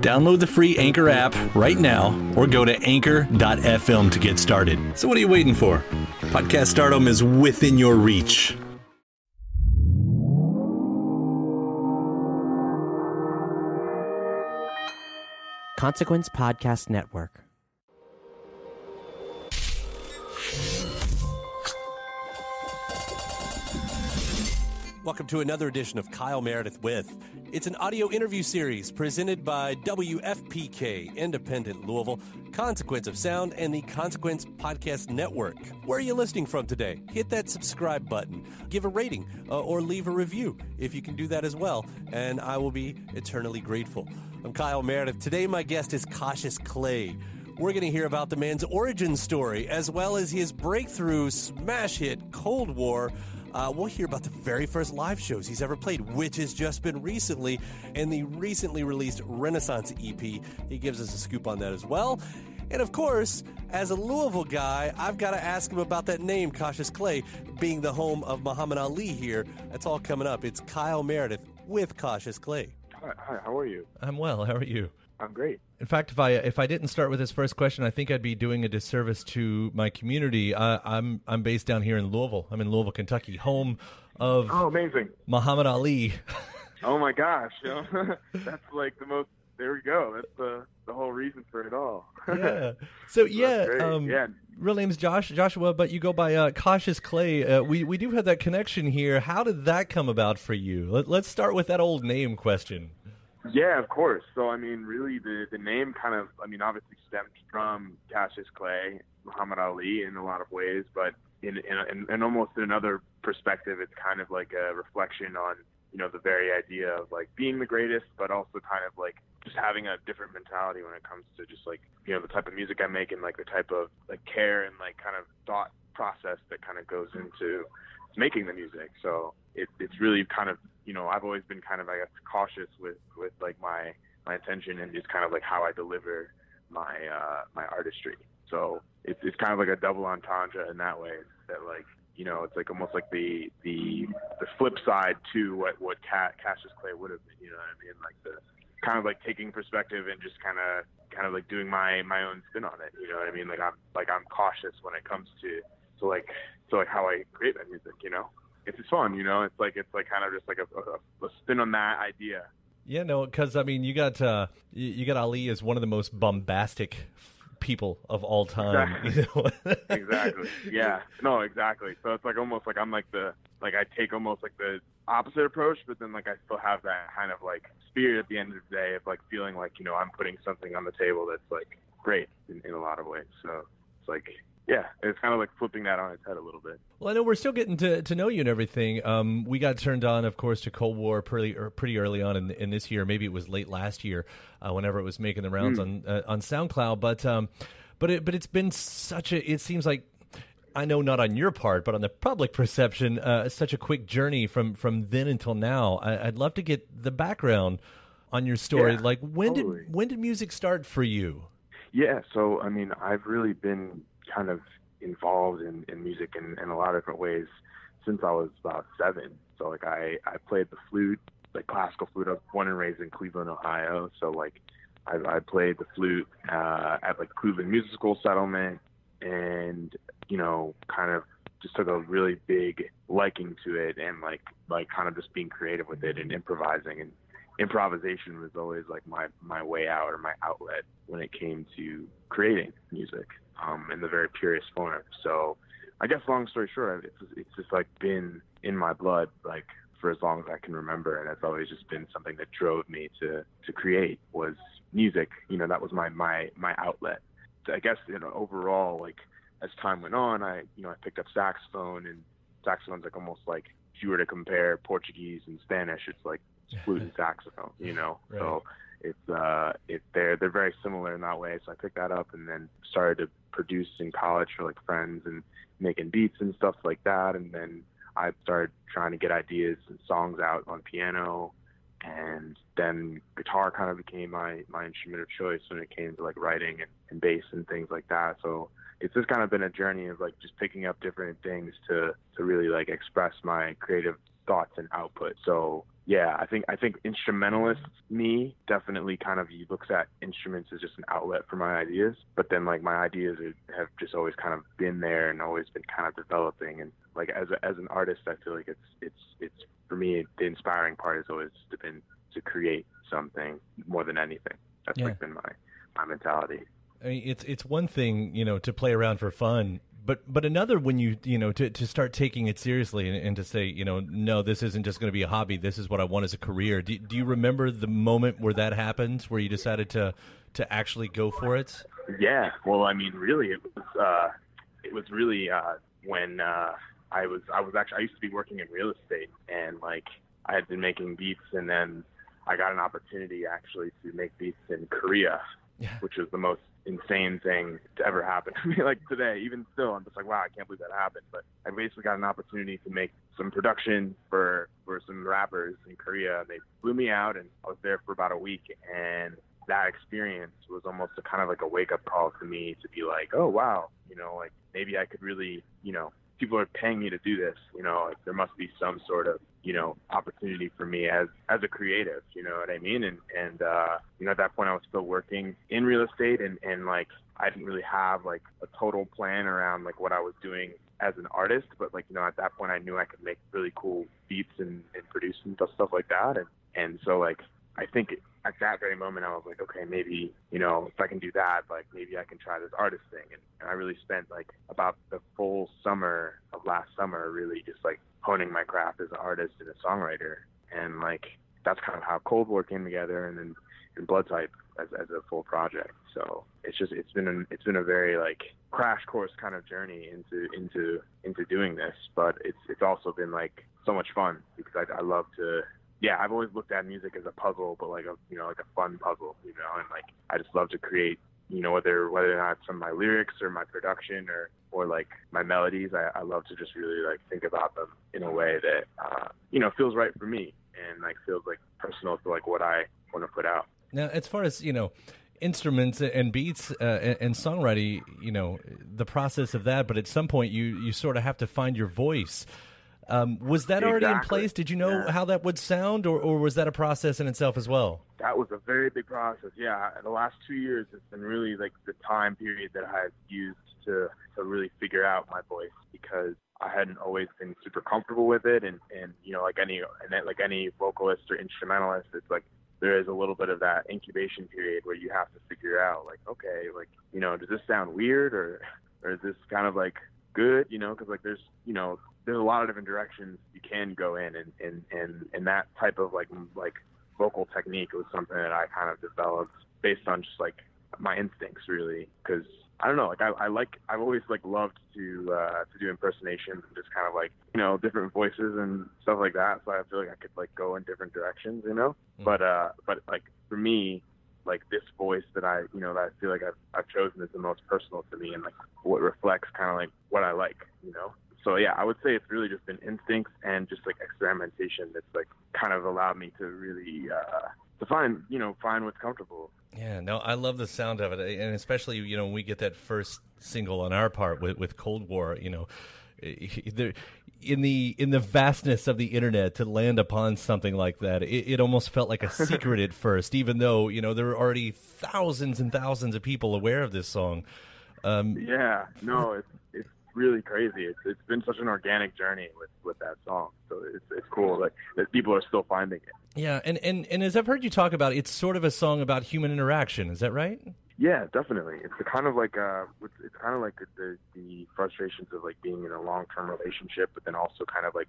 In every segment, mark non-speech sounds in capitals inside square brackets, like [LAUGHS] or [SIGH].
Download the free Anchor app right now or go to anchor.fm to get started. So, what are you waiting for? Podcast stardom is within your reach. Consequence Podcast Network. Welcome to another edition of Kyle Meredith with. It's an audio interview series presented by WFPK, Independent Louisville, Consequence of Sound, and the Consequence Podcast Network. Where are you listening from today? Hit that subscribe button, give a rating, uh, or leave a review if you can do that as well, and I will be eternally grateful. I'm Kyle Meredith. Today, my guest is Cautious Clay. We're going to hear about the man's origin story as well as his breakthrough smash hit, Cold War. Uh, we'll hear about the very first live shows he's ever played, which has just been recently, and the recently released Resonance EP. He gives us a scoop on that as well. And of course, as a Louisville guy, I've got to ask him about that name, Cautious Clay, being the home of Muhammad Ali here. That's all coming up. It's Kyle Meredith with Cautious Clay. Hi, hi, how are you? I'm well. How are you? I'm great. In fact, if I if I didn't start with this first question, I think I'd be doing a disservice to my community. Uh, I'm I'm based down here in Louisville. I'm in Louisville, Kentucky, home of Oh, amazing. Muhammad Ali. [LAUGHS] Oh my gosh, you [LAUGHS] know, that's like the most. There we go. That's the the whole reason for it all. [LAUGHS] yeah. So yeah, um, Yeah. Real name's Josh Joshua, but you go by uh, Cautious Clay. Uh, we we do have that connection here. How did that come about for you? Let, let's start with that old name question. Yeah, of course. So I mean, really, the the name kind of, I mean, obviously stems from Cassius Clay, Muhammad Ali, in a lot of ways, but in in, in, almost another perspective, it's kind of like a reflection on you know the very idea of like being the greatest, but also kind of like just having a different mentality when it comes to just like you know the type of music I make and like the type of like care and like kind of thought process that kind of goes into making the music. So it, it's really kind of you know I've always been kind of I guess cautious with with like my my attention and just kind of like how I deliver my uh, my artistry. So it's it's kind of like a double entendre in that way that like you know it's like almost like the the the flip side to what what Ca- Cassius Clay would have been. You know what I mean? Like the kind of like taking perspective and just kind of kind of like doing my my own spin on it. You know what I mean? Like I'm like I'm cautious when it comes to to like to like how I create my music. You know, it's just fun. You know, it's like it's like kind of just like a, a, a spin on that idea. Yeah, no, because I mean, you got uh, you, you got Ali as one of the most bombastic people of all time. you [LAUGHS] know? exactly. Yeah. No, exactly. So it's like almost like I'm like the like I take almost like the opposite approach, but then like I still have that kind of like spirit at the end of the day of like feeling like you know I'm putting something on the table that's like great in, in a lot of ways. So it's like yeah, it's kind of like flipping that on its head a little bit. Well, I know we're still getting to, to know you and everything. Um, we got turned on, of course, to Cold War pretty er, pretty early on in, in this year. Maybe it was late last year, uh, whenever it was making the rounds Mm. on uh, on SoundCloud. But um, but it but it's been such a. It seems like I know not on your part, but on the public [LAUGHS] perception, uh, such a quick journey from from then until now. I, would love to get the background on your story. Yeah, like when totally. did when did music start for you? Yeah, so I mean, I've really been kind of involved in, in music in, in a lot of different ways since I was about seven. So like I I played the flute, like classical flute. I was born and raised in Cleveland, Ohio. So like I, I played the flute uh, at like Cleveland Musical settlement, and you know, kind of just took a really big liking to it, and like like kind of just being creative with it and improvising and improvisation was always like my my way out or my outlet when it came to creating music um, in the very purest form. So I guess long story short, it's it's just like been in my blood like for as long as I can remember, and it's always just been something that drove me to to create was music. You know, that was my my my outlet. So I guess you know overall, like as time went on, I you know I picked up saxophone, and saxophone's like almost like if you were to compare Portuguese and Spanish, it's like [LAUGHS] flute and saxophone, you know. Right. So it's uh it they're they're very similar in that way. So I picked that up and then started to produce in college for like friends and making beats and stuff like that. And then I started trying to get ideas and songs out on piano and then guitar kind of became my my instrument of choice when it came to like writing and, and bass and things like that. So it's just kind of been a journey of like just picking up different things to to really like express my creative thoughts and output. So yeah, I think I think instrumentalist me definitely kind of looks at instruments as just an outlet for my ideas, but then like my ideas are, have just always kind of been there and always been kind of developing. And like as a, as an artist, I feel like it's it's it's for me the inspiring part has always been to create something more than anything. That's Yeah. like been my my mentality. I mean, it's it's one thing, you know, to play around for fun, but but another when you you know to to start taking it seriously and, and to say, you know, no, this isn't just going to be a hobby. This is what I want as a career. Do, do you remember the moment where that happened, where you decided to to actually go for it? Yeah, well, I mean, really, it was uh, it was really uh, when uh, I was I was actually I used to be working in real estate, and like I had been making beats, and then I got an opportunity actually to make beats in Korea, which was the most insane thing to ever happen to me. [LAUGHS] Like today, even still, I'm just like, wow, I can't believe that happened. But I basically got an opportunity to make some production for for some rappers in Korea, and they flew me out, and I was there for about a week, and that experience was almost a kind of like a wake up call to me to be like, oh wow, you know, like maybe I could really, you know, people are paying me to do this, you know, like there must be some sort of, you know, opportunity for me as as a creative, you know what I mean? And and uh, you know, at that point I was still working in real estate and and like I didn't really have like a total plan around like what I was doing as an artist, but like you know, at that point I knew I could make really cool beats and, and produce and stuff stuff like that, and and so like I think at that very moment I was like, okay, maybe you know if I can do that, like maybe I can try this artist thing, and, and I really spent like about the full summer of last summer really just like honing my craft as an artist and a songwriter, and like that's kind of how Cold War came together, and then and Blood Type as, as a full project. So it's just it's been a, it's been a very like crash course kind of journey into into into doing this, but it's it's also been like so much fun because I, I love to yeah I've always looked at music as a puzzle, but like a you know like a fun puzzle, you know, and like I just love to create you know whether whether or not it's from my lyrics or my production or or like my melodies I, I love to just really like think about them in a way that uh you know feels right for me and like feels like personal to like what I want to put out. Now, as far as you know, instruments and beats uh, and, songwriting, you know, the process of that. But at some point, you you sort of have to find your voice. Um, was that already in place? Did you know Yeah. how that would sound, or, or was that a process in itself as well? that was a very big process. Yeah, the last two years it's been really like the time period that I've used to to really figure out my voice because I hadn't always been super comfortable with it, and and you know like any and like any vocalist or instrumentalist, it's like there is a little bit of that incubation period where you have to figure out like okay, like you know does this sound weird or or is this kind of like good, you know, because like there's you know there's a lot of different directions you can go in, and and and and that type of like like vocal technique was something that I kind of developed based on just like my instincts really because I don't know like I, I like I've always like loved to uh to do impersonations and just kind of like you know different voices and stuff like that so I feel like I could like go in different directions you know? But uh but like for me like this voice that I you know that I feel like I've I've chosen is the most personal to me and like what reflects kind of like what I like, you know. So yeah, I would say it's really just been instincts and just like experimentation that's like kind of allowed me to really uh, to find you know find what's comfortable. Yeah, no, I love the sound of it, and especially you know when we get that first single on our part with with Cold War, you know, [LAUGHS] in the in the vastness of the internet to land upon something like that, it, it almost felt like a [LAUGHS] secret at first, even though you know there were already thousands and thousands of people aware of this song. Um, yeah, no, it's it's really crazy. It's it's been such an organic journey with with that song, so it's it's cool like that people are still finding it. Yeah, and and and as I've heard you talk about, it's sort of a song about human interaction. Is that right? Yeah, definitely. It's the kind of like uh, it's, it's kind of like the the frustrations of like being in a long term relationship, but then also kind of like,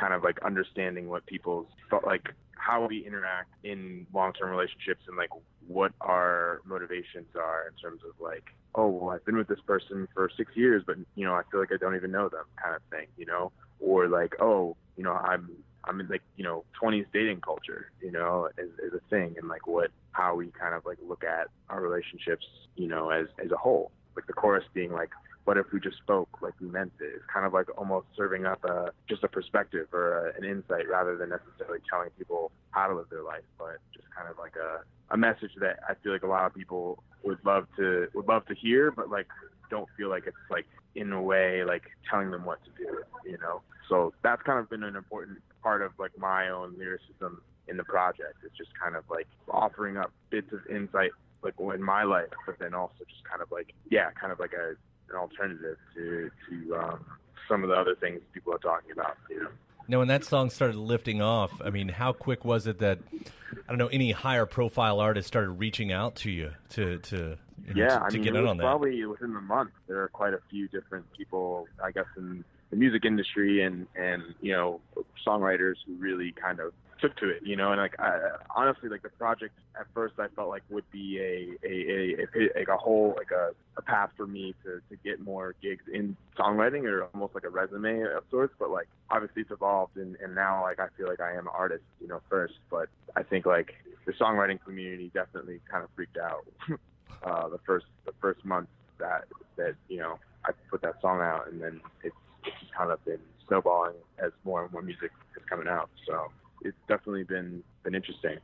kind of like understanding what people's like how we interact in long term relationships and like what our motivations are in terms of like, oh well, I've been with this person for six years, but you know I feel like I don't even know them, kind of thing, you know, or like, oh, you know I'm I'm in like you know 20s dating culture, you know, is, is a thing, and like what how we kind of like look at our relationships, you know, as as a whole. Like the chorus being like, what if we just spoke like we meant it? It's kind of like almost serving up a just a perspective or a, an insight rather than necessarily telling people how to live their life, but just kind of like a a message that I feel like a lot of people would love to would love to hear, but like don't feel like it's like in a way like telling them what to do, you know. So that's kind of been an important part of like my own lyricism in the project. It's just kind of like offering up bits of insight like in my life, but then also just kind of like yeah, kind of like a an alternative to to um, some of the other things people are talking about. You know. Now, when that song started lifting off, I mean, how quick was it that I don't know any higher profile artists started reaching out to you to to you know, yeah, to, I mean, get in on that? probably within the month. There are quite a few different people, I guess, in the music industry and and you know songwriters who really kind of took to it, you know, and like I, honestly, like the project at first I felt like would be a a a, a, like a whole like a, a path for me to to get more gigs in songwriting or almost like a resume of sorts. But like obviously it's evolved, and and now like I feel like I am an artist, you know, first. But I think like the songwriting community definitely kind of freaked out [LAUGHS] uh, the first the first month that that you know I put that song out, and then it's it's kind of been snowballing as more and more music is coming out. So it's definitely been been interesting.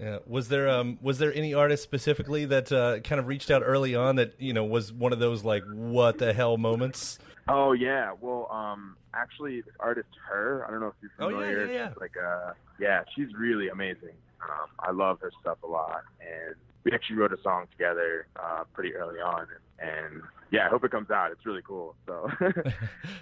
Yeah. Was there um was there any artist specifically that uh, kind of reached out early on that you know was one of those like what the hell moments? Oh yeah, well um actually this artist her I don't know if you're familiar. Oh, yeah, yeah, yeah. Like uh yeah she's really amazing. Um, I love her stuff a lot, and we actually wrote a song together uh, pretty early on, and, and yeah I hope it comes out. It's really cool. So [LAUGHS]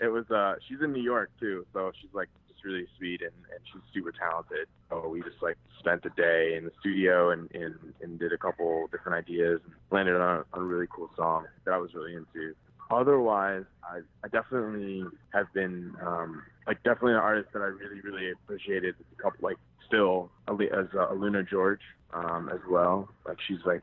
it was uh she's in New York too, so she's like just really sweet and, and she's super talented. So we just like spent a day in the studio and, and, and did a couple different ideas and landed on a, on a really cool song that I was really into. Otherwise, I, I definitely have been um, like definitely an artist that I really really appreciated. A couple like still as uh, AlunaGeorge um, as well. Like she's like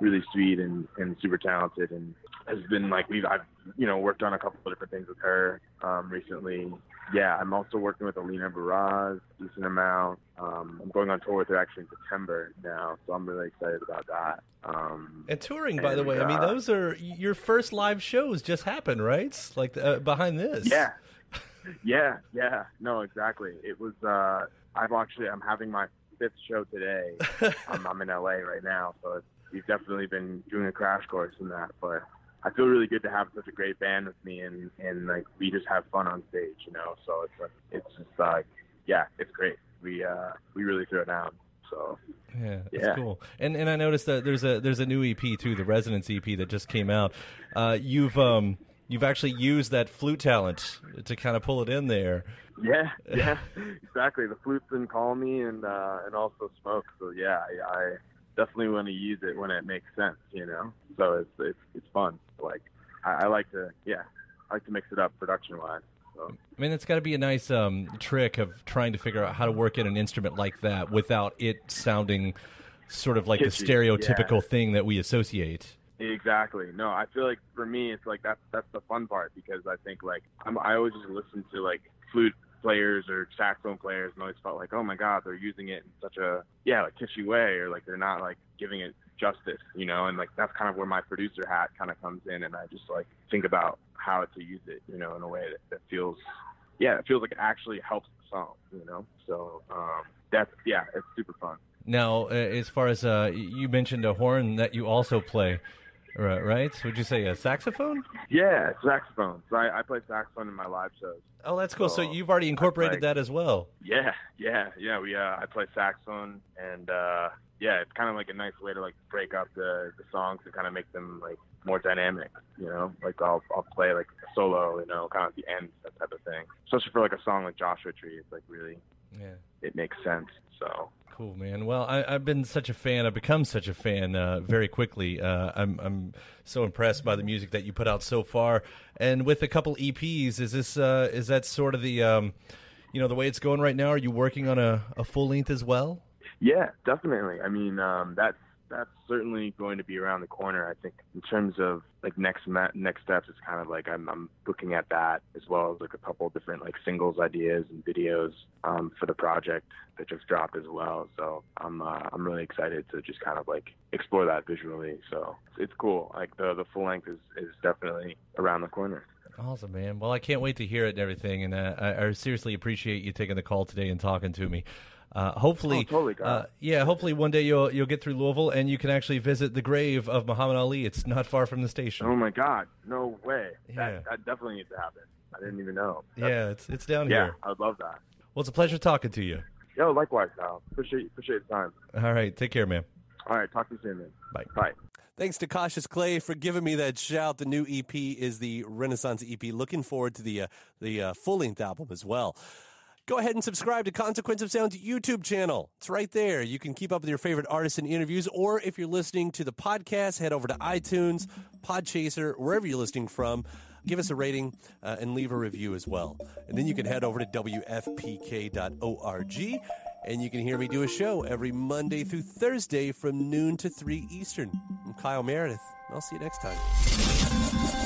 really sweet and, and super talented and has been like we've I've you know worked on a couple of different things with her um, recently. Yeah, I'm also working with Alina Baraz decent amount. Um, I'm going on tour with her actually in September now, so I'm really excited about that. Um, And touring, by the way, I mean uh, those are your first live shows just happened, right? Like uh, behind this. Yeah. Yeah, yeah. No, exactly. It was uh I'm actually I'm having my fifth show today. [LAUGHS] I'm, I'm in LA right now, so it's, we've definitely been doing a crash course in that, but I feel really good to have such a great band with me and and like we just have fun on stage, you know. So it's like it's just like yeah, it's great. We uh we really throw it down. So Yeah, that's Yeah. cool. And and I noticed that there's a there's a new EP too, the Resonance EP that just came out. Uh, you've um you've actually used that flute talent to kind of pull it in there. Yeah, yeah, [LAUGHS] exactly. The flute's in Call Me and uh, and also Smoke. So yeah, I, I definitely want to use it when it makes sense, you know. So it's it's it's fun. Like I, I like to yeah, I like to mix it up production wise. So I mean, it's got to be a nice um, trick of trying to figure out how to work in an instrument like that without it sounding sort of like the stereotypical yeah. thing that we associate. Exactly. No, I feel like for me, it's like that's that's the fun part because I think like I'm I always just listen to like flute players or saxophone players and always felt like, oh my God, they're using it in such a yeah, like kitschy way, or like they're not like giving it justice, you know. And like that's kind of where my producer hat kind of comes in, and I just like think about how to use it, you know, in a way that, that feels yeah, it feels like it actually helps the song, you know. So um, that's yeah, it's super fun. Now, as far as uh, you mentioned a horn that you also play, right? Would you say a saxophone? Yeah, saxophone. So I, I play saxophone in my live shows. Oh, that's cool. So, so you've already incorporated play, that as well. Yeah, yeah, yeah. We uh, I play saxophone, and uh, yeah, it's kind of like a nice way to like break up the the songs and kind of make them like more dynamic. You know, like I'll I'll play like a solo, you know, kind of at the end, that type of thing. Especially for like a song like Joshua Tree, it's like really, yeah, it makes sense. So Cool, man. Well, I, have been such a fan. I've become such a fan uh, very quickly. Uh, I'm I'm so impressed by the music that you put out so far, and with a couple EPs. Is this uh, is that sort of the um, you know the way it's going right now? Are you working on a, a full length as well? Yeah, definitely. I mean, um, that's that's certainly going to be around the corner. I think in terms of like next next steps, it's kind of like I'm I'm looking at that as well as like a couple different like singles ideas and videos um, for the project that just dropped as well. So I'm uh, I'm really excited to just kind of like explore that visually. So it's cool. Like the the full length is is definitely around the corner. Awesome, man. Well, I can't wait to hear it and everything. And uh, I, I seriously appreciate you taking the call today and talking to me. Uh, hopefully, oh, totally, uh, yeah, hopefully one day you'll you'll get through Louisville and you can actually visit the grave of Muhammad Ali. It's not far from the station. Oh my God, no way! Yeah. That, that definitely needs to happen. I didn't even know. That's, yeah, it's it's down yeah, here. I would love that. Well, it's a pleasure talking to you. Yo, likewise, Kyle. Appreciate appreciate the time. All right, take care, man. All right, talk to you soon, man. Bye. Bye. Thanks to Cautious Clay for giving me that shout. The new EP is the Resonance EP. Looking forward to the uh, the uh, full length album as well go ahead and subscribe to Consequence of Sound's YouTube channel. It's right there. You can keep up with your favorite artists and interviews, or if you're listening to the podcast, head over to iTunes, Podchaser, wherever you're listening from. Give us a rating uh, and leave a review as well. And then you can head over to WFPK.org and you can hear me do a show every Monday through Thursday from noon to 3 Eastern. I'm Kyle Meredith. I'll see you next time.